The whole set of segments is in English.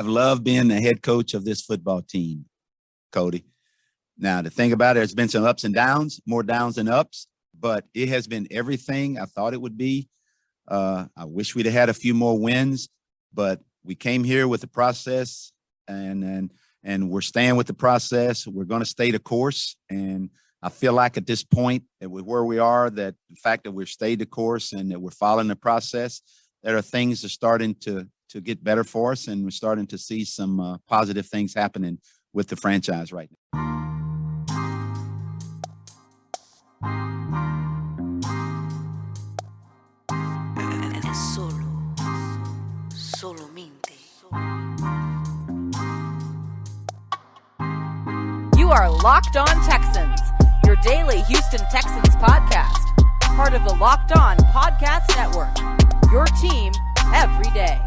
I've loved being the head coach of this football team, Cody. Now, the thing about it, there's been some ups and downs, more downs than ups, but it has been everything I thought it would be. Uh, I wish we'd have had a few more wins, but we came here with the process and and and we're staying with the process. We're going to stay the course. And I feel like at this point that with where we are, that the fact that we've stayed the course and that we're following the process, there are things that are starting to to get better for us, and we're starting to see some uh, positive things happening with the franchise right now. You are Locked On Texans, your daily Houston Texans podcast, part of the Locked On Podcast Network. Your team every day.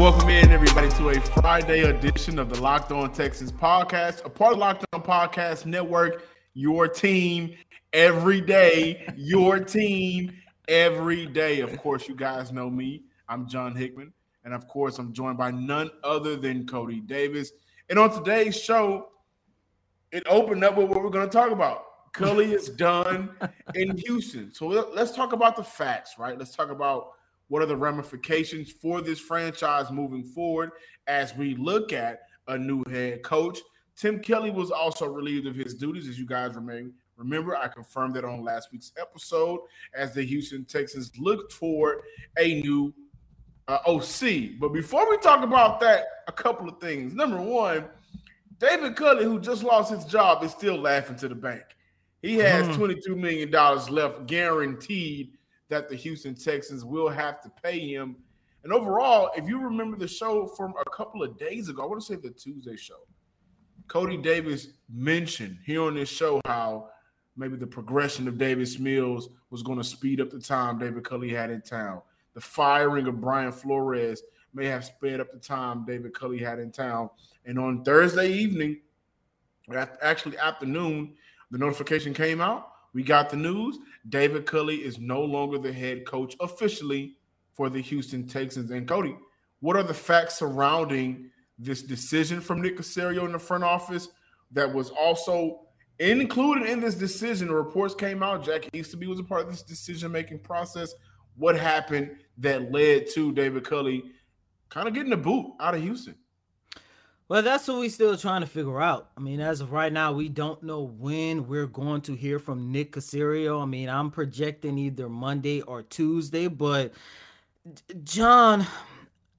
Welcome in, everybody, to a Friday edition of the Locked On Texans podcast, a part of Locked On Podcast Network. Your team every day. Your team every day. Of course, you guys know me. I'm John Hickman. And of course, I'm joined by none other than Coty Davis. And on today's show, it opened up with what we're going to talk about. Culley is done in Houston. So let's talk about the facts, right? Let's talk about what are the ramifications for this franchise moving forward as we look at a new head coach. Tim Kelly was also relieved of his duties, as you guys remain. Remember, I confirmed that on last week's episode as the Houston Texans looked for a new uh, OC. But before we talk about that, a couple of things. Number one, David Culley, who just lost his job, is still laughing to the bank. He has mm. $22 million left guaranteed that the Houston Texans will have to pay him. And overall, if you remember the show from a couple of days ago, I want to say the Tuesday show, Coty Davis mentioned here on this show how maybe the progression of Davis Mills was going to speed up the time David Culley had in town the firing of Brian Flores may have sped up the time David Culley had in town. And on Thursday evening, actually afternoon, the notification came out. We got the news. David Culley is no longer the head coach officially for the Houston Texans. And Coty, what are the facts surrounding this decision from Nick Caserio in the front office that was also included in this decision? Reports came out. Jack Easterby was a part of this decision making process what happened that led to David Culley kind of getting the boot out of Houston. Well, that's what we're still trying to figure out. I mean, as of right now, we don't know when we're going to hear from Nick Caserio. I mean, I'm projecting either Monday or Tuesday, but John,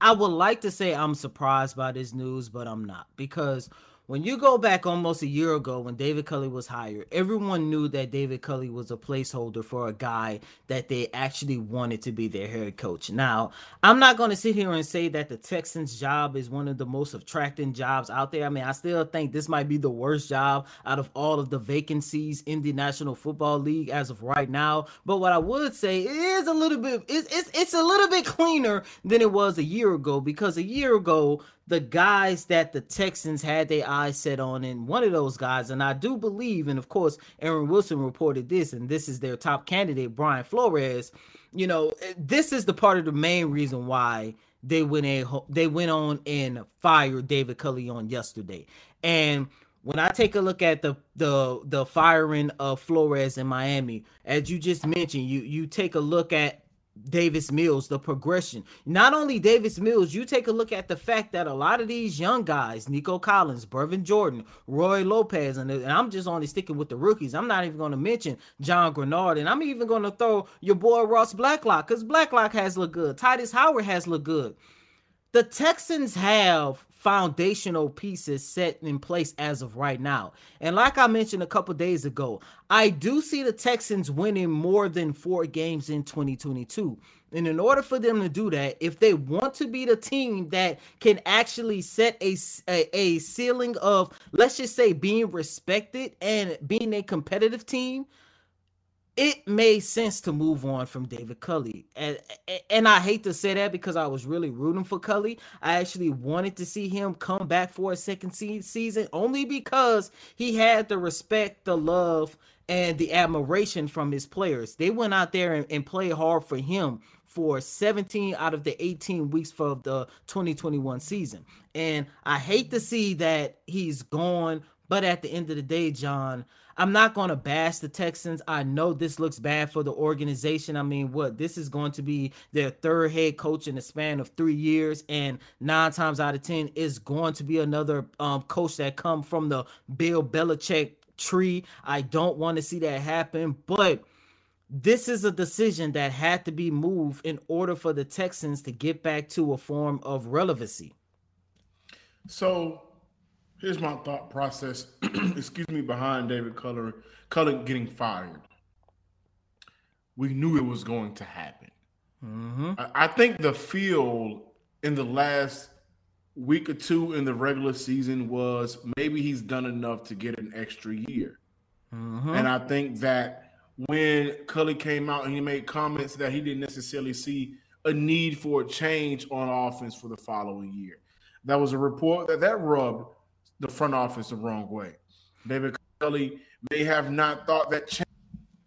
I would like to say I'm surprised by this news, but I'm not because – when you go back almost a year ago when David Culley was hired, everyone knew that David Culley was a placeholder for a guy that they actually wanted to be their head coach. Now, I'm not going to sit here and say that the Texans' job is one of the most attracting jobs out there. I mean, I still think this might be the worst job out of all of the vacancies in the National Football League as of right now. But what I would say is a little bit it's it's, it's a little bit cleaner than it was a year ago because a year ago the guys that the Texans had their eyes set on, and one of those guys, and I do believe, and of course, Aaron Wilson reported this, and this is their top candidate, Brian Flores. You know, this is the part of the main reason why they went a they went on and fired David Culley on yesterday. And when I take a look at the the the firing of Flores in Miami, as you just mentioned, you you take a look at Davis Mills, the progression. Not only Davis Mills, you take a look at the fact that a lot of these young guys, Nico Collins, Brevin Jordan, Roy Lopez, and, and I'm just only sticking with the rookies. I'm not even going to mention John Greenard, and I'm even going to throw your boy Ross Blacklock because Blacklock has looked good. Tytus Howard has looked good. The Texans have foundational pieces set in place as of right now. And like I mentioned a couple days ago, I do see the Texans winning more than four games in 2022. And in order for them to do that, if they want to be the team that can actually set a, a, a ceiling of, let's just say, being respected and being a competitive team, it made sense to move on from David Culley. And and I hate to say that because I was really rooting for Culley. I actually wanted to see him come back for a second season only because he had the respect, the love, and the admiration from his players. They went out there and, and played hard for him for 17 out of the 18 weeks for the 2021 season. And I hate to see that he's gone, but at the end of the day, John, I'm not going to bash the Texans. I know this looks bad for the organization. I mean, what this is going to be their third head coach in the span of three years, and nine times out of ten is going to be another um, coach that come from the Bill Belichick tree. I don't want to see that happen, but this is a decision that had to be moved in order for the Texans to get back to a form of relevancy. So here's my thought process, excuse me, behind David Culley, Culley getting fired. We knew it was going to happen. Mm-hmm. I, I think the feel in the last week or two in the regular season was maybe he's done enough to get an extra year. Mm-hmm. And I think that when Culley came out and he made comments that he didn't necessarily see a need for a change on offense for the following year. That was a report that that rubbed the front office the wrong way. David Culley may have not thought that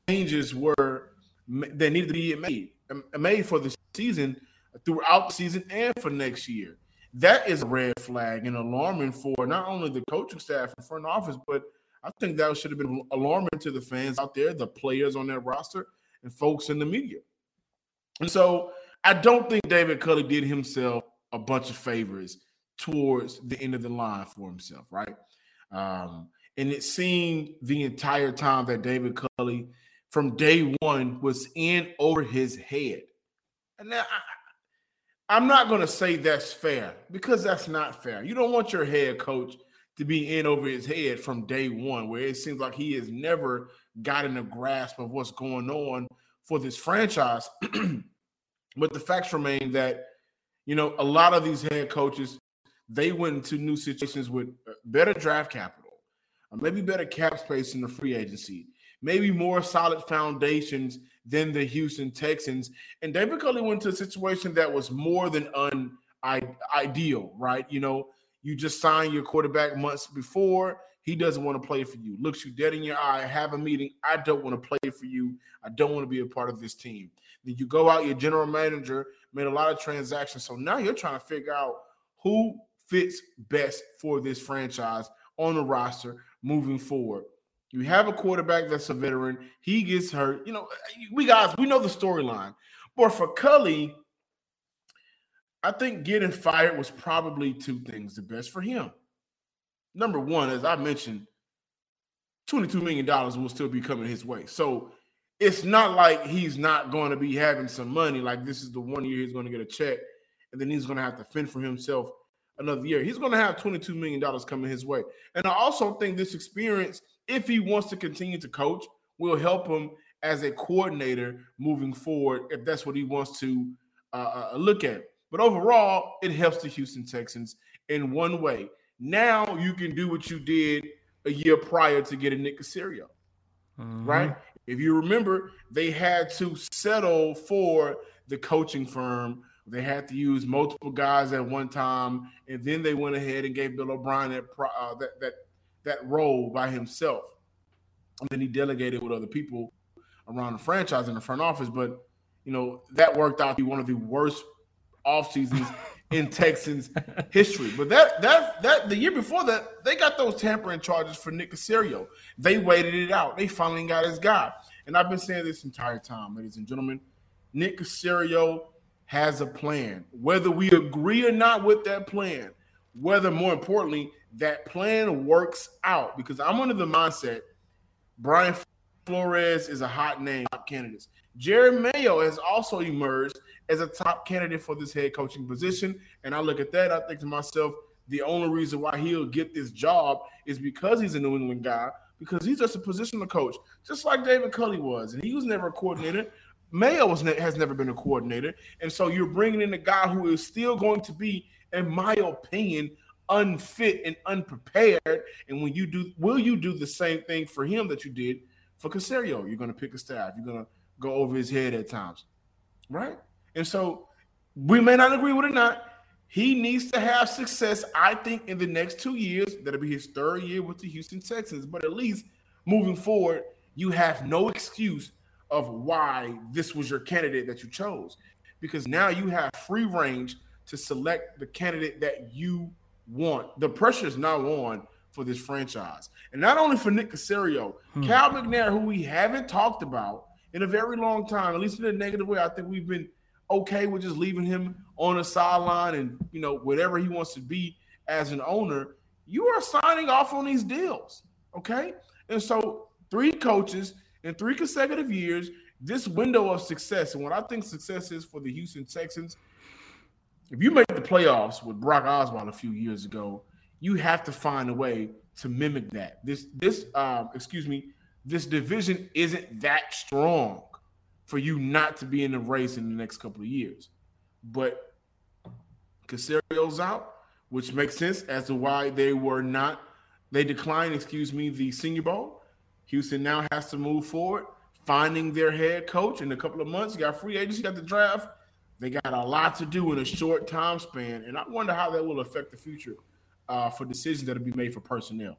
changes were that needed to be made um, made for the season throughout the season and for next year. That is a red flag and alarming for not only the coaching staff and front office, but I think that should have been alarming to the fans out there, the players on that roster, and folks in the media. And so I don't think David Culley did himself a bunch of favors towards the end of the line for himself, right? Um, and it seemed the entire time that David Culley, from day one, was in over his head. And now I, I'm not going to say that's fair because that's not fair. You don't want your head coach to be in over his head from day one, where it seems like he has never gotten a grasp of what's going on for this franchise. but the facts remain that, you know, a lot of these head coaches they went into new situations with uh, better draft capital, uh, maybe better cap space in the free agency, maybe more solid foundations than the Houston Texans. And David Culley went to a situation that was more than unideal, right? You know, you just signed your quarterback months before. He doesn't want to play for you. Looks you dead in your eye. Have a meeting. I don't want to play for you. I don't want to be a part of this team. Then you go out. Your general manager made a lot of transactions. So now you're trying to figure out who fits best for this franchise on the roster moving forward. You have a quarterback that's a veteran. He gets hurt. You know, we guys, we know the storyline. But for Culley, I think getting fired was probably two things the best for him. Number one, as I mentioned, $22 million will still be coming his way. So it's not like he's not going to be having some money. Like this is the one year he's going to get a check, and then he's going to have to fend for himself another year. He's going to have $22 million coming his way. And I also think this experience, if he wants to continue to coach, will help him as a coordinator moving forward if that's what he wants to uh, uh, look at. But overall, it helps the Houston Texans in one way. Now you can do what you did a year prior to getting Nick Caserio, mm-hmm. right? If you remember, they had to settle for the coaching firm they had to use multiple guys at one time, and then they went ahead and gave Bill O'Brien that uh, that that that role by himself. And then he delegated with other people around the franchise in the front office. But you know that worked out to be one of the worst off seasons in Texans history. But that that that the year before that, they got those tampering charges for Nick Caserio. They waited it out. They finally got his guy. And I've been saying this entire time, ladies and gentlemen. Nick Caserio has a plan. Whether we agree or not with that plan, whether more importantly, that plan works out. Because I'm under the mindset Brian Flores is a hot name, top candidates. Jerod Mayo has also emerged as a top candidate for this head coaching position. And I look at that, I think to myself, the only reason why he'll get this job is because he's a New England guy, because he's just a positional coach, just like David Culley was. And he was never a coordinator, Mayo was ne- has never been a coordinator, and so you're bringing in a guy who is still going to be, in my opinion, unfit and unprepared. And when you do, will you do the same thing for him that you did for Caserio? You're going to pick a staff. You're going to go over his head at times, right? And so we may not agree with it or not. He needs to have success, I think, in the next two years. That'll be his third year with the Houston Texans, but at least moving forward, you have no excuse of why this was your candidate that you chose because now you have free range to select the candidate that you want. The pressure is now on for this franchise. And not only for Nick Caserio, hmm. Cal McNair, who we haven't talked about in a very long time, at least in a negative way, I think we've been okay with just leaving him on the sideline and you know whatever he wants to be as an owner. You are signing off on these deals, okay? And so three coaches in three consecutive years, this window of success, and what I think success is for the Houston Texans, if you make the playoffs with Brock Osweiler a few years ago, you have to find a way to mimic that. This this um, excuse me, this division isn't that strong for you not to be in the race in the next couple of years. But Caserio's out, which makes sense as to why they were not they declined, excuse me, the Senior Bowl. Houston now has to move forward, finding their head coach in a couple of months. You got free agents, you got the draft. They got a lot to do in a short time span, and I wonder how that will affect the future uh, for decisions that will be made for personnel.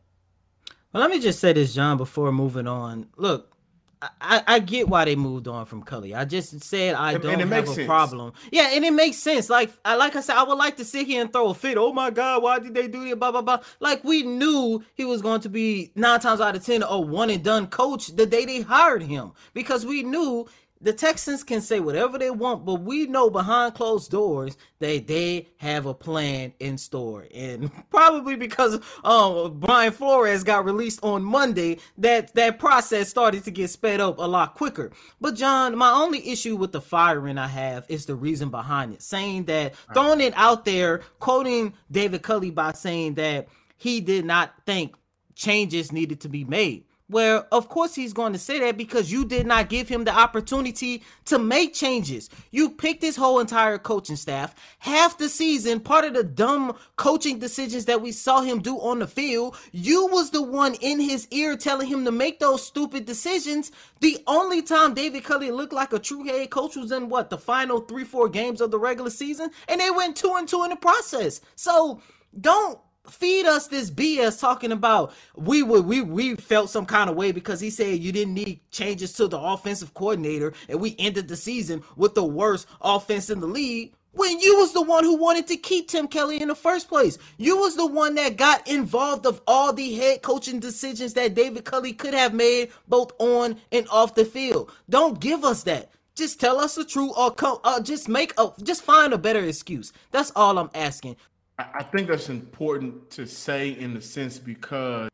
Well, let me just say this, John, before moving on. Look, I, I get why they moved on from Culley. I just said I don't have a sense. problem. Yeah, and it makes sense. Like I like I said, I would like to sit here and throw a fit. Oh my God, why did they do it? Blah blah blah. Like we knew he was going to be nine times out of ten a one and done coach the day they hired him because we knew the Texans can say whatever they want, but we know behind closed doors that they have a plan in store. And probably because um, Brian Flores got released on Monday, that that process started to get sped up a lot quicker. But John, my only issue with the firing I have is the reason behind it, saying that throwing it out there, quoting David Culley by saying that he did not think changes needed to be made. Well, of course he's going to say that because you did not give him the opportunity to make changes. You picked his whole entire coaching staff. Half the season, part of the dumb coaching decisions that we saw him do on the field, you was the one in his ear telling him to make those stupid decisions. The only time David Culley looked like a true head coach was in what, the final 3-4 games of the regular season, and they went 2 and 2 in the process. So, don't feed us this BS talking about we would we we felt some kind of way because he said you didn't need changes to the offensive coordinator and we ended the season with the worst offense in the league when you was the one who wanted to keep Tim Kelly in the first place. You was the one that got involved of all the head coaching decisions that David Culley could have made both on and off the field. Don't give us that. Just tell us the truth or come uh, just make a just find a better excuse. That's all I'm asking. I think that's important to say in the sense because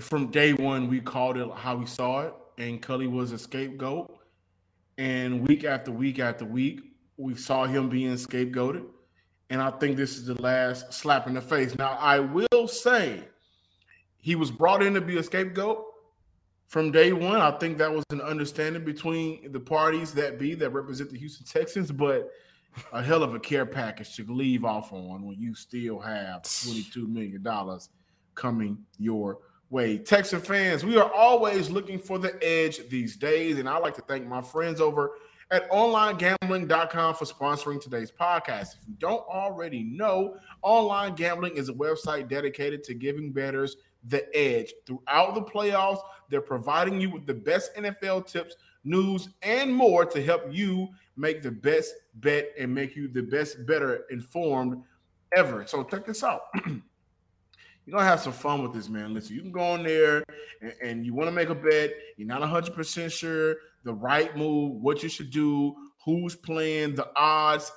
from day one we called it how we saw it, and Culley was a scapegoat. And week after week after week, we saw him being scapegoated. And I think this is the last slap in the face. Now, I will say he was brought in to be a scapegoat from day one. I think that was an understanding between the parties that be that represent the Houston Texans, but – a hell of a care package to leave off on when you still have $22 million coming your way. Texan fans, we are always looking for the edge these days. And I'd like to thank my friends over at onlinegambling.com for sponsoring today's podcast. If you don't already know, online gambling is a website dedicated to giving bettors the edge. Throughout the playoffs, they're providing you with the best NFL tips, news, and more to help you make the best bet and make you the best, better informed ever. So check this out. You're gonna have some fun with this, man. Listen, you can go on there and, and you want to make a bet. You're not 100 percent sure the right move, what you should do, who's playing, the odds.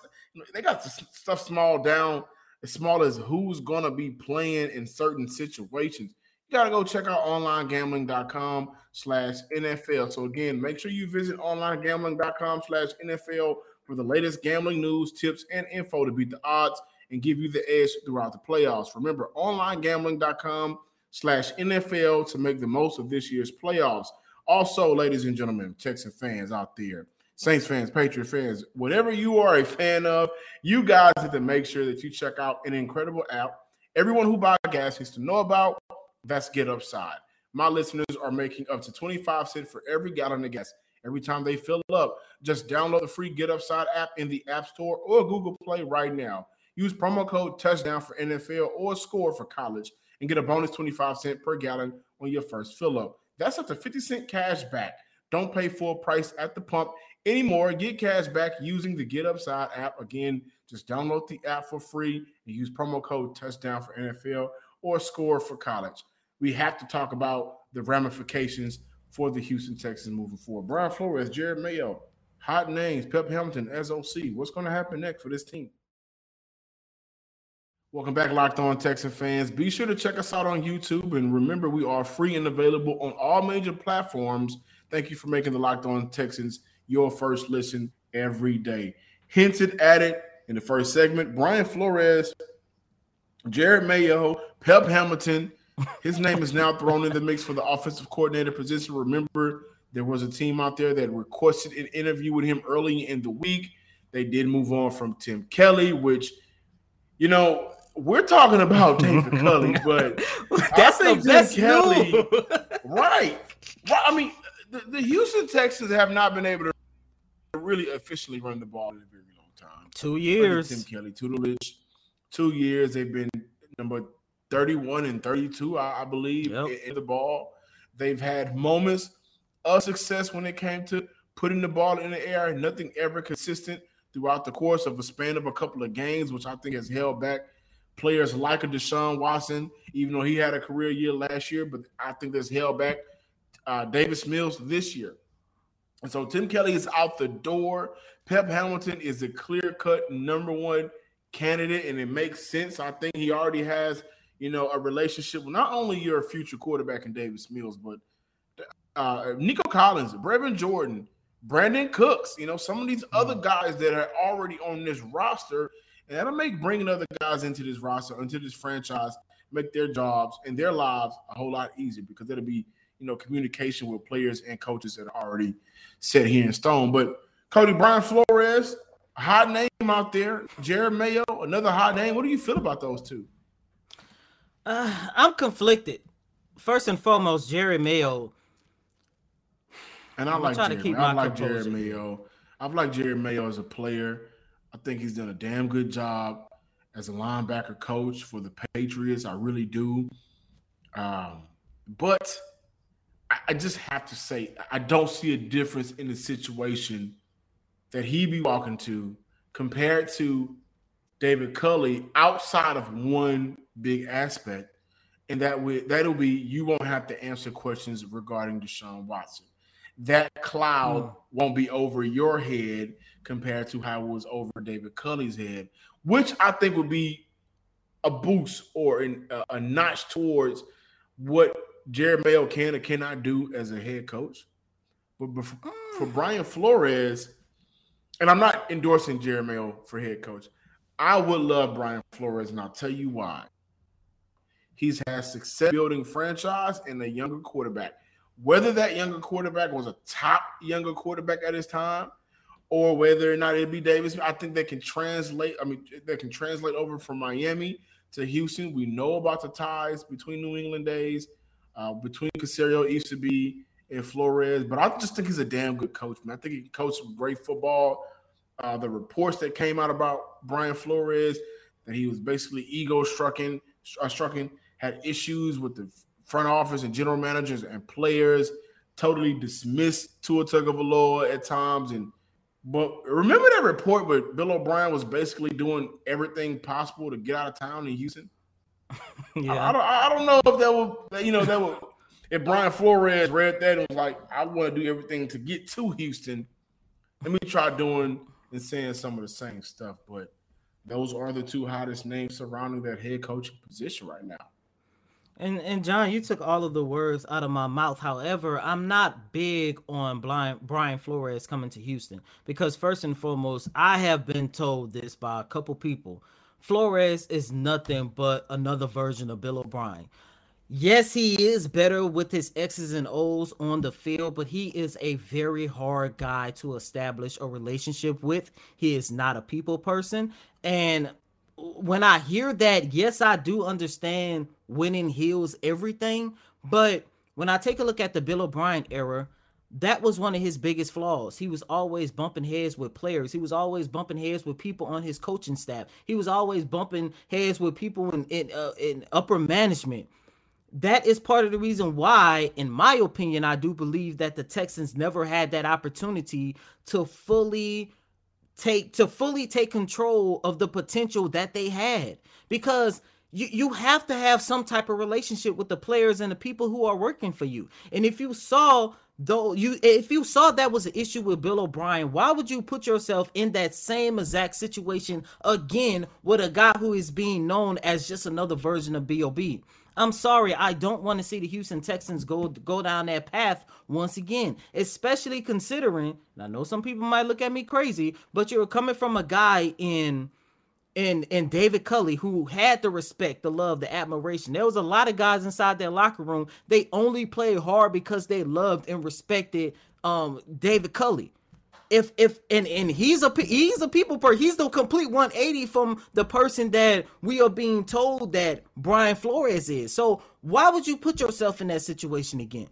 They got stuff small down as small as who's gonna be playing in certain situations you got to go check out onlinegambling.com slash NFL. So again, make sure you visit onlinegambling.com slash NFL for the latest gambling news, tips, and info to beat the odds and give you the edge throughout the playoffs. Remember, onlinegambling.com slash NFL to make the most of this year's playoffs. Also, ladies and gentlemen, Texas fans out there, Saints fans, Patriot fans, whatever you are a fan of, you guys need to make sure that you check out an incredible app. Everyone who buys gas needs to know about that's Get Upside. My listeners are making up to 25 cents for every gallon of gas. Every time they fill up, just download the free Get Upside app in the App Store or Google Play right now. Use promo code touchdown for NFL or score for college and get a bonus 25 cent per gallon on your first fill up. That's up to 50 cent cash back. Don't pay full price at the pump anymore. Get cash back using the Get Upside app. Again, just download the app for free and use promo code touchdown for NFL or score for college. We have to talk about the ramifications for the Houston Texans moving forward. Brian Flores, Jerod Mayo, hot names, Pep Hamilton, SOC. What's going to happen next for this team? Welcome back, Locked On Texan fans. Be sure to check us out on YouTube. And remember, we are free and available on all major platforms. Thank you for making the Locked On Texans your first listen every day. Hinted at it in the first segment. Brian Flores, Jerod Mayo, Pep Hamilton. His name is now thrown in the mix for the offensive coordinator position. Remember, there was a team out there that requested an interview with him early in the week. They did move on from Tim Kelly, which, you know, we're talking about David Kelly, but that's the best Kelly, right? Right. I mean, the, the, Houston Texans have not been able to really officially run the ball in a very long time. Two years. Tim Kelly tutelage. Two years. They've been number 31 and 32, I, I believe, yep. in, in the ball. They've had moments of success when it came to putting the ball in the air. Nothing ever consistent throughout the course of a span of a couple of games, which I think has held back players like a Deshaun Watson, even though he had a career year last year, but I think that's held back uh, Davis Mills this year. And so Tim Kelly is out the door. Pep Hamilton is a clear cut number one candidate, and it makes sense. I think he already has, you know, a relationship with not only your future quarterback in Davis Mills, but uh, Nico Collins, Brevin Jordan, Brandin Cooks, you know, some of these other mm. guys that are already on this roster and that'll make bringing other guys into this roster, into this franchise, make their jobs and their lives a whole lot easier because it'll be, you know, communication with players and coaches that are already set here in stone. But Coty Brian Flores, hot name out there. Jerod Mayo, another hot name. What do you feel about those two? Uh, I'm conflicted. First and foremost, Jerry Mayo. And I I'm like Jerry. I like Jerry Mayo. I've liked Jerod Mayo as a player. I think he's done a damn good job as a linebacker coach for the Patriots. I really do. Um, but I, I just have to say, I don't see a difference in the situation that he be walking to compared to David Culley outside of one big aspect. And that would that'll be you won't have to answer questions regarding Deshaun Watson. That cloud mm. won't be over your head compared to how it was over David Culley's head, which I think would be a boost or an, a, a notch towards what Mayo can or cannot do as a head coach. But, but for, for, mm. Brian Flores, and I'm not endorsing Mayo for head coach. I would love Brian Flores, and I'll tell you why. He's had success building franchise and a younger quarterback. Whether that younger quarterback was a top younger quarterback at his time, or whether or not it'd be Davis. I think they can translate. I mean, they can translate over from Miami to Houston. We know about the ties between New England days, uh, between Caserio, Easterby, and Flores. But I just think he's a damn good coach, man. I think he can coach some great football. Uh, the reports that came out about Brian Flores that he was basically ego strucken, uh, strucken, had issues with the front office and general managers and players. Totally dismissed Tua Tagovailoa at times and but remember that report where Bill O'Brien was basically doing everything possible to get out of town in Houston? yeah. I, I, don't, I don't know if that would, you know, that would, if Brian Flores read that and was like, I want to do everything to get to Houston, let me try doing and saying some of the same stuff. But those are the two hottest names surrounding that head coaching position right now. And and John, you took all of the words out of my mouth. However, I'm not big on blind Brian Flores coming to Houston because first and foremost, I have been told this by a couple people. Flores is nothing but another version of Bill O'Brien. Yes, he is better with his X's and O's on the field, but he is a very hard guy to establish a relationship with. He is not a people person. And when I hear that, yes, I do understand winning heals everything. But when I take a look at the Bill O'Brien era, that was one of his biggest flaws. He was always bumping heads with players. He was always bumping heads with people on his coaching staff. He was always bumping heads with people in in, uh, in upper management. that is part of the reason why, in my opinion, I do believe that the Texans never had that opportunity to fully take to fully take control of the potential that they had because you, you have to have some type of relationship with the players and the people who are working for you. And if you saw though you if you saw that was an issue with Bill O'Brien, why would you put yourself in that same exact situation again with a guy who is being known as just another version of BOB? I'm sorry, I don't want to see the Houston Texans go go down that path once again, especially considering, I know some people might look at me crazy, but you're coming from a guy in in in David Culley who had the respect, the love, the admiration. There was a lot of guys inside that locker room. They only played hard because they loved and respected um David Culley if if and and he's a he's a people per he's the complete 180 from the person that we are being told that Brian Flores is. So why would you put yourself in that situation again?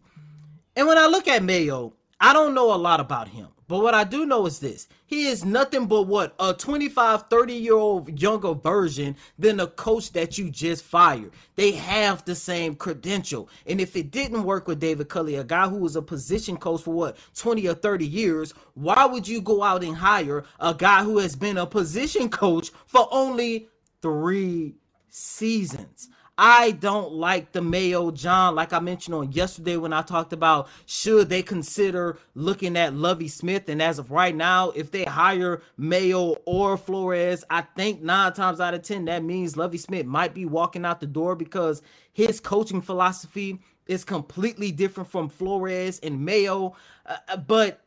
And when I look at Mayo, I don't know a lot about him. But what I do know is this he is nothing but what a 25, 30 year old younger version than the coach that you just fired. They have the same credential. And if it didn't work with David Culley, a guy who was a position coach for what 20 or 30 years, why would you go out and hire a guy who has been a position coach for only three seasons? I don't like the Mayo John, like I mentioned on yesterday when I talked about should they consider looking at Lovie Smith. And as of right now, if they hire Mayo or Flores, I think nine times out of 10, that means Lovie Smith might be walking out the door because his coaching philosophy is completely different from Flores and Mayo. Uh, uh but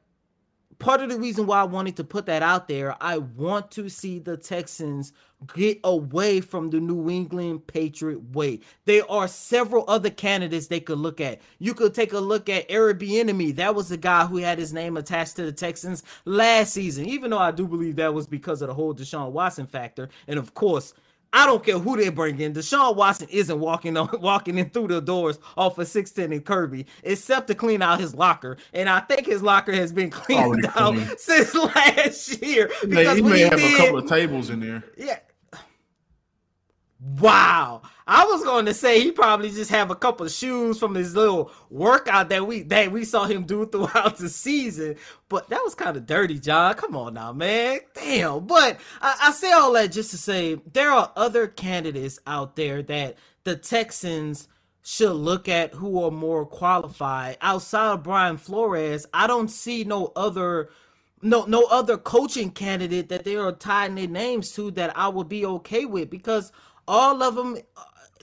part of the reason why I wanted to put that out there, I want to see the Texans get away from the New England Patriot way. There are several other candidates they could look at. You could take a look at Bieniemy. That was the guy who had his name attached to the Texans last season. Even though I do believe that was because of the whole Deshaun Watson factor, and of course I don't care who they bring in. Deshaun Watson isn't walking on walking in through the doors off of 610 and Kirby, except to clean out his locker. And I think his locker has been cleaned out clean. since last year. Because he may have did, a couple of tables in there. Yeah, Wow. I was going to say he probably just have a couple of shoes from his little workout that we that we saw him do throughout the season, but that was kind of dirty, John. Come on now, man. Damn. But I, I say all that just to say there are other candidates out there that the Texans should look at who are more qualified. Outside of Brian Flores, I don't see no other no no other coaching candidate that they are tying their names to that I would be okay with because all of them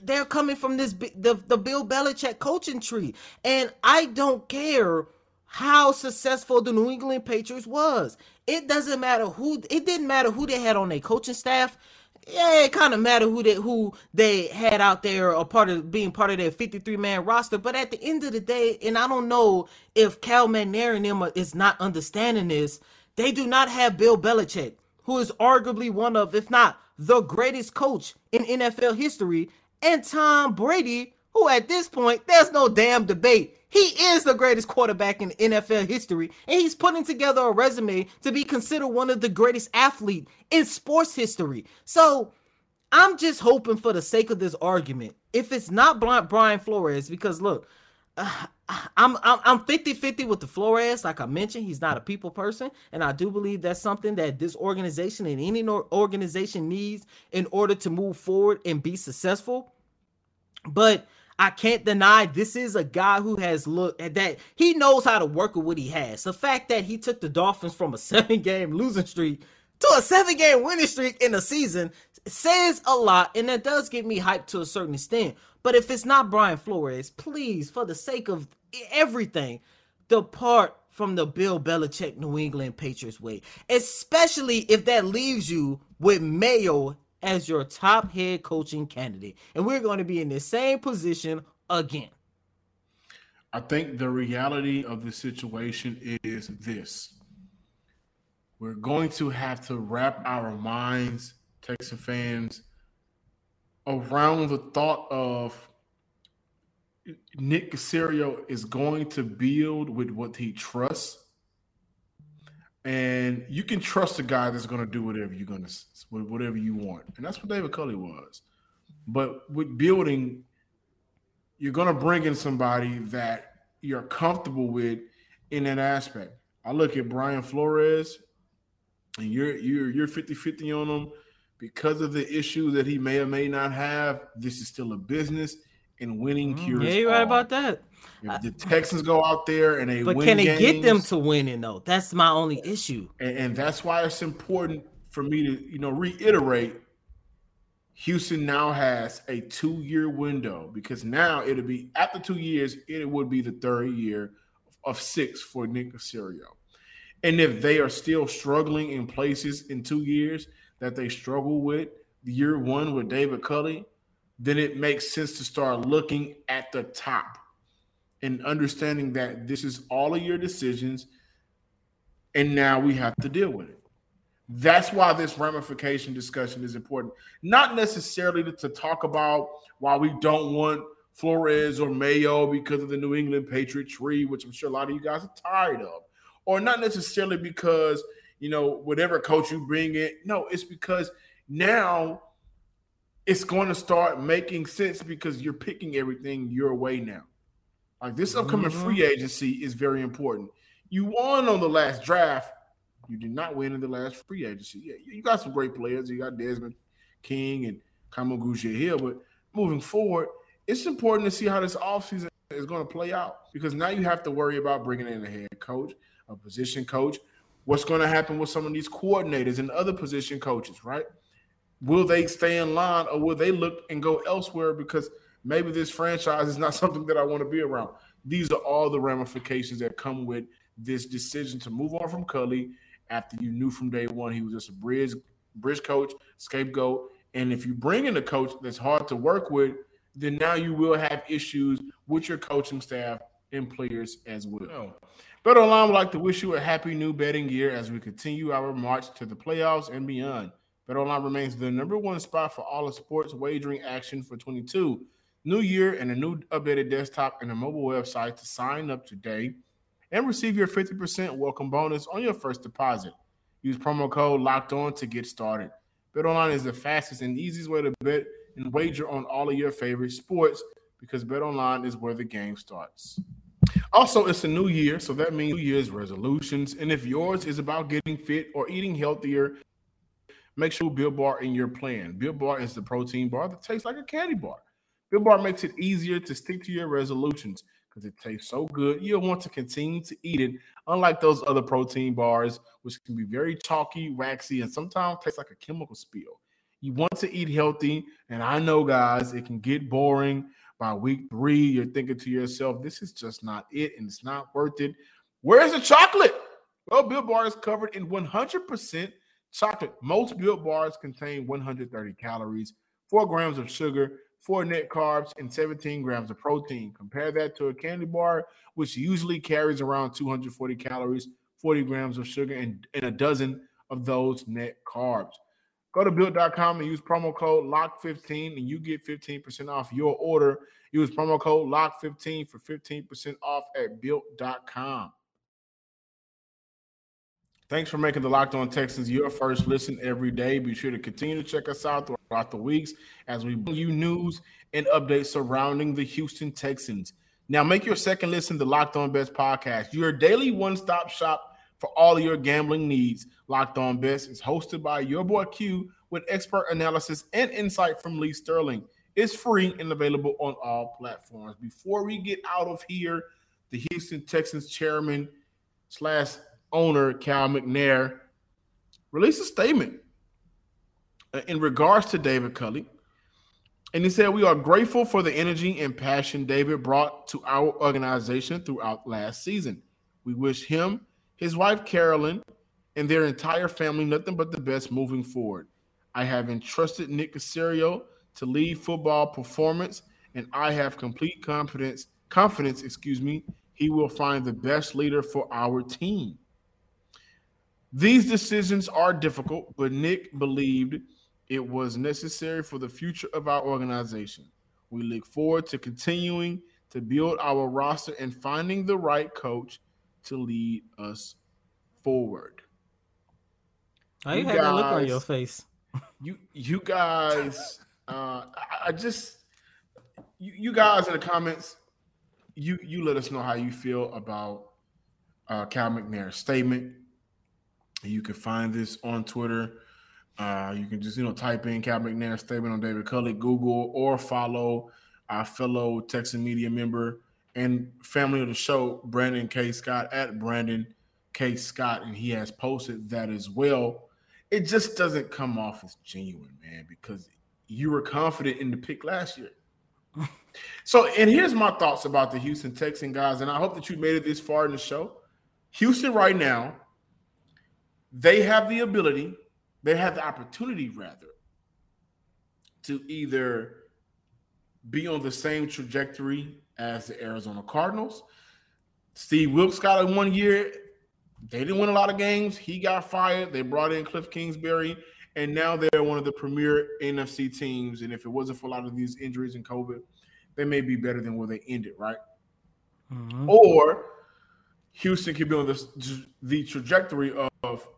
they're coming from this the, the Bill Belichick coaching tree. And I don't care how successful the New England Patriots was. It doesn't matter who it didn't matter who they had on their coaching staff. Yeah, it kind of matter who they who they had out there a part of being part of their 53 man roster. But at the end of the day, and I don't know if Cal McNair and them is not understanding this, they do not have Bill Belichick, who is arguably one of, if not the greatest coach in NFL history, and Tom Brady, who at this point, there's no damn debate. He is the greatest quarterback in NFL history, and he's putting together a resume to be considered one of the greatest athlete in sports history. So I'm just hoping for the sake of this argument, if it's not Brian Flores, because look, uh, I'm I'm 50-50 with the Flores. Like I mentioned, he's not a people person, and I do believe that's something that this organization and any organization needs in order to move forward and be successful. But I can't deny this is a guy who has looked at that he knows how to work with what he has. The fact that he took the Dolphins from a seven game losing streak to a seven game winning streak in a season says a lot, and that does get me hyped to a certain extent. But if it's not Brian Flores, please, for the sake of everything, depart from the Bill Belichick New England Patriots way, especially if that leaves you with Mayo as your top head coaching candidate. And we're going to be in the same position again. I think the reality of the situation is this. We're going to have to wrap our minds, Texan fans, around the thought of Nick Caserio is going to build with what he trusts. And you can trust a guy that's going to do whatever you're going to, whatever you want. And that's what David Culley was. But with building, you're going to bring in somebody that you're comfortable with in that aspect. I look at Brian Flores, and you're you're you're 50-50 on him because of the issue that he may or may not have. This is still a business, and winning Mm, cures. Yeah, you're right about that. If the Texans go out there and they But can they get them to winning though? That's my only issue. and, and that's why it's important for me to you know reiterate houston now has a two-year window because now it'll be after two years it would be the third year of six for nick Caserio. and if they are still struggling in places in two years that they struggle with year one with david culley then it makes sense to start looking at the top and understanding that this is all of your decisions and now we have to deal with it. That's why this ramification discussion is important. Not necessarily to, to talk about why we don't want Flores or Mayo because of the New England Patriot tree, which I'm sure a lot of you guys are tired of, or not necessarily because you know whatever coach you bring in. No, it's because now it's going to start making sense because you're picking everything your way now. Like this upcoming Mhm. free agency is very important. You won on the last draft. You did not win in the last free agency. Yeah, you got some great players. You got Desmond King and Kamu Grugier-Hill, but moving forward, it's important to see how this offseason is going to play out because now you have to worry about bringing in a head coach, a position coach. What's going to happen with some of these coordinators and other position coaches, right? Will they stay in line or will they look and go elsewhere because maybe this franchise is not something that I want to be around? These are all the ramifications that come with this decision to move on from Culley after you knew from day one he was just a bridge bridge coach, scapegoat. And if you bring in a coach that's hard to work with, then now you will have issues with your coaching staff and players as well. BetOnline would like to wish you a happy new betting year as we continue our march to the playoffs and beyond. BetOnline remains the number one spot for all of sports wagering action for 22. New year and a new updated desktop and a mobile website to sign up today and receive your 50% welcome bonus on your first deposit. Use promo code locked on to get started. BetOnline is the fastest and easiest way to bet and wager on all of your favorite sports because BetOnline is where the game starts. Also, it's a new year, so that means New Year's resolutions. And if yours is about getting fit or eating healthier, make sure Built Bar in your plan. Built Bar is the protein bar that tastes like a candy bar. Built Bar makes it easier to stick to your resolutions because it tastes so good. You'll want to continue to eat it, unlike those other protein bars, which can be very chalky, waxy, and sometimes taste like a chemical spill. You want to eat healthy, and I know, guys, it can get boring. By week three, you're thinking to yourself, this is just not it, and it's not worth it. Where's the chocolate? Well, Built Bar is covered in 100% chocolate. Most Built Bars contain 130 calories, 4 grams of sugar, 4 net carbs, and 17 grams of protein. Compare that to a candy bar, which usually carries around 240 calories, 40 grams of sugar, and, and a dozen of those net carbs. Go to built.com and use promo code LOCK15 and you get 15% off your order. Use promo code LOCK15 for 15% off at built.com. Thanks for making the Locked On Texans your first listen every day. Be sure to continue to check us out throughout the weeks as we bring you news and updates surrounding the Houston Texans. Now, make your second listen to Locked On Bets podcast, your daily one stop shop for all of your gambling needs. Locked On Bets is hosted by your boy Q with expert analysis and insight from Lee Sterling. It's free and available on all platforms. Before we get out of here, the Houston Texans chairman slash owner Cal McNair released a statement uh, in regards to David Culley. And he said, We are grateful for the energy and passion David brought to our organization throughout last season. We wish him, his wife Carolyn, and their entire family nothing but the best moving forward. I have entrusted Nick Caserio to lead football performance, and I have complete confidence, confidence, excuse me, he will find the best leader for our team. These decisions are difficult, but Nick believed it was necessary for the future of our organization. We look forward to continuing to build our roster and finding the right coach to lead us forward. I you, had that look on your face? You you guys uh I, I just you, you guys in the comments, you you let us know how you feel about uh, Cal McNair's statement. You can find this on Twitter. Uh, you can just you know type in Cal McNair's statement on David Culley, Google, or follow our fellow Texan media member and family of the show, Brandon K. Scott at Brandon K. Scott, and he has posted that as well. It just doesn't come off as genuine, man, because you were confident in the pick last year. so, and here's my thoughts about the Houston Texan guys, and I hope that you made it this far in the show. Houston, right now, they have the ability, they have the opportunity, rather, to either be on the same trajectory as the Arizona Cardinals. Steve Wilks got a one year. They didn't win a lot of games. He got fired. They brought in Cliff Kingsbury, and now they're one of the premier NFC teams. And if it wasn't for a lot of these injuries and COVID, they may be better than where they ended, right? Mm-hmm. Or Houston could be on the, the trajectory of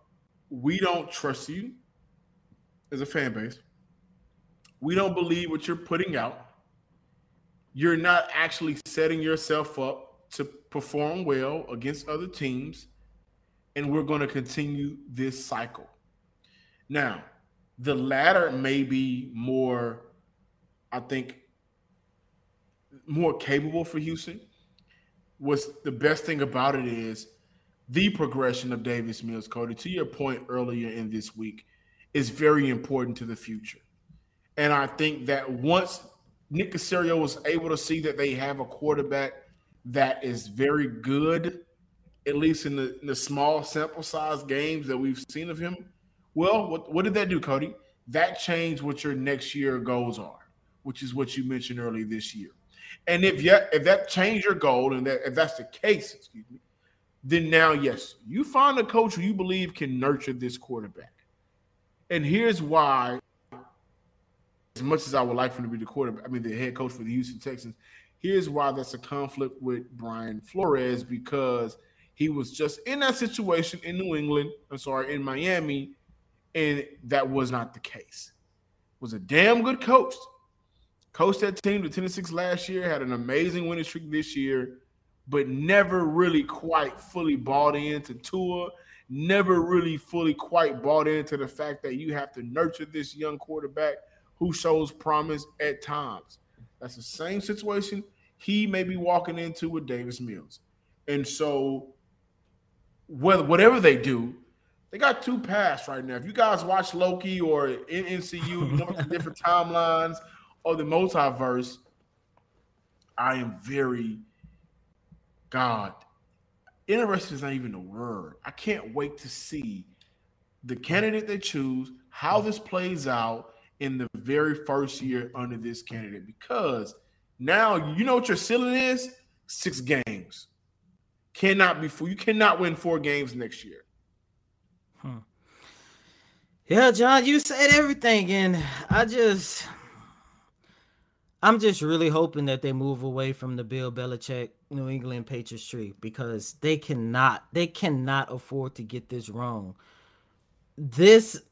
we don't trust you as a fan base. We don't believe what you're putting out. You're not actually setting yourself up to perform well against other teams. And we're going to continue this cycle. Now, the latter may be more, I think, more capable for Houston what's the best thing about it is the progression of Davis Mills, Coty, to your point earlier in this week, is very important to the future. And I think that once Nick Caserio was able to see that they have a quarterback that is very good, at least in the, in the small sample size games that we've seen of him, well, what, what did that do, Coty? That changed what your next year goals are, which is what you mentioned earlier this year. And if yet if that changed your goal and that if that's the case, excuse me, then now yes, you find a coach who you believe can nurture this quarterback. And here's why, as much as I would like for him to be the quarterback, I mean the head coach for the Houston Texans, here's why that's a conflict with Brian Flores because he was just in that situation in New England, I'm sorry, in Miami, and that was not the case. Was a damn good coach, Coached that team to 10 and 6 last year, had an amazing winning streak this year, but never really quite fully bought into Tua, never really fully quite bought into the fact that you have to nurture this young quarterback who shows promise at times. That's the same situation he may be walking into with Davis Mills. And so, whether whatever they do, they got two paths right now. If you guys watch Loki or MCU, you know the different timelines of the multiverse, I am very God. Interested is not even a word. I can't wait to see the candidate they choose, how this plays out in the very first year under this candidate. Because now you know what your ceiling is: six games. Cannot be four. You cannot win four games next year. Hmm. Yeah, John, you said everything, and I just I'm just really hoping that they move away from the Bill Belichick New England Patriots tree because they cannot they cannot afford to get this wrong. This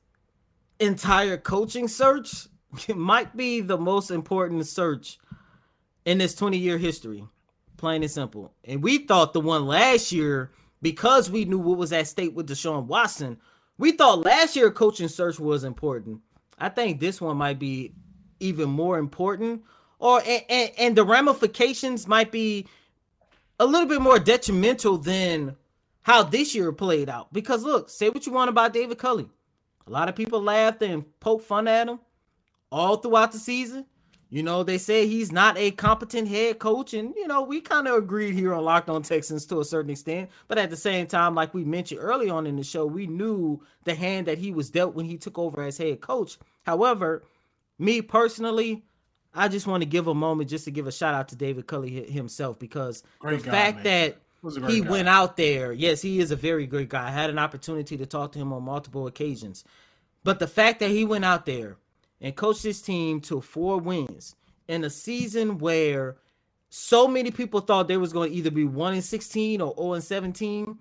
entire coaching search might be the most important search in this 20 year history, plain and simple. And we thought the one last year, because we knew what was at stake with Deshaun Watson, we thought last year coaching search was important. I think this one might be even more important or and, and the ramifications might be a little bit more detrimental than how this year played out. Because look, say what you want about David Culley. A lot of people laughed and poked fun at him all throughout the season. You know, they say he's not a competent head coach, and you know, we kind of agreed here on Locked On Texans to a certain extent. But at the same time, like we mentioned early on in the show, we knew the hand that he was dealt when he took over as head coach. However, me personally, I just want to give a moment just to give a shout out to David Culley himself because Great the fact man. that he guy. went out there, yes, he is a very great guy. I had an opportunity to talk to him on multiple occasions. But the fact that he went out there and coached his team to four wins in a season where so many people thought they was going to either be 1 in 16 or 0 in 17,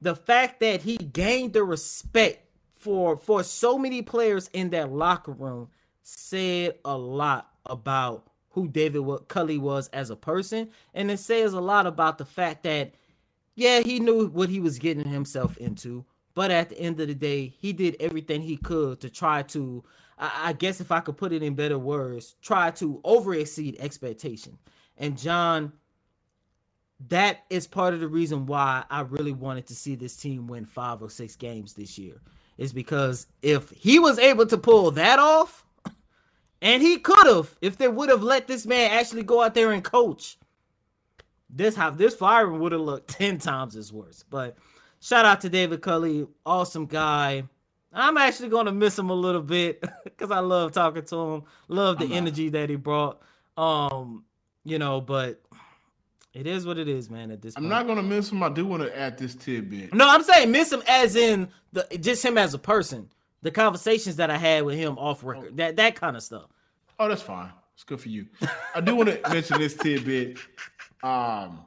the fact that he gained the respect for for so many players in that locker room said a lot about who David Culley was as a person, and it says a lot about the fact that yeah, he knew what he was getting himself into, but at the end of the day, he did everything he could to try to, I, guess if I could put it in better words, try to over exceed expectation. And John, that is part of the reason why I really wanted to see this team win five or six games this year. Is because if he was able to pull that off, and he could have, if they would have let this man actually go out there and coach, this how this firing would have looked 10 times as worse. But shout out to David Culley, awesome guy. I'm actually gonna miss him a little bit because I love talking to him, love the energy that he brought. Um, you know, but it is what it is, man. At this, I'm point. not gonna miss him. I do want to add this tidbit. No, I'm saying miss him as in the just him as a person. The conversations that I had with him off record, oh. that that kind of stuff. Oh, that's fine. It's good for you. I do want to mention this tidbit. Um,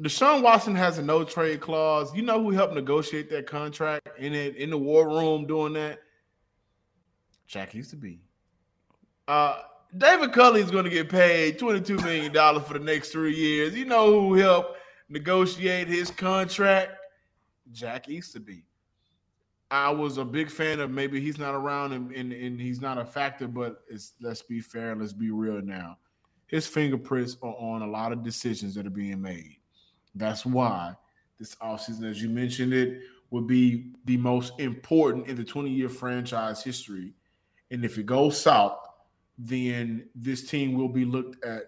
Deshaun Watson has a no trade clause. You know who helped negotiate that contract in it in the war room doing that? Jack Easterby. Uh, David Culley is going to get paid $22 million for the next three years. You know who helped negotiate his contract? Jack Easterby. I was a big fan of maybe he's not around and, and, and he's not a factor, but let's be fair, and let's be real now. His fingerprints are on a lot of decisions that are being made. That's why this offseason, as you mentioned it, would be the most important in the 20-year franchise history. And if it goes south, then this team will be looked at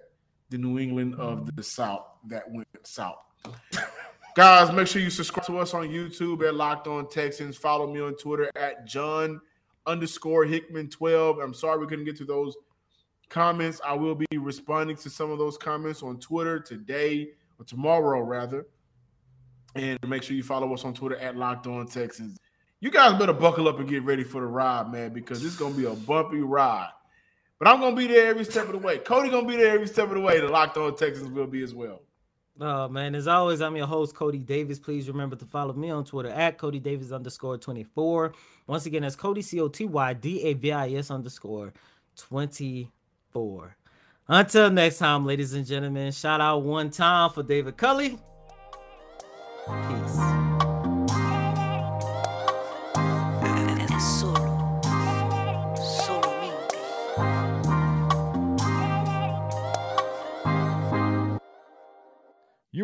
the New England of the South that went south. Guys, make sure you subscribe to us on YouTube at Locked On Texans. Follow me on Twitter at John underscore Hickman 12. I'm sorry we couldn't get to those comments. I will be responding to some of those comments on Twitter today or tomorrow, rather. And make sure you follow us on Twitter at Locked On Texans. You guys better buckle up and get ready for the ride, man, because it's gonna be a bumpy ride. But I'm gonna be there every step of the way. Coty gonna be there every step of the way. The Locked On Texans will be as well. Oh man, as always, I'm your host, Coty Davis. Please remember to follow me on Twitter at Coty Davis underscore 24. Once again, that's Coty C O T Y D A V I S underscore 24. Until next time, ladies and gentlemen, shout out one time for David Culley. Peace.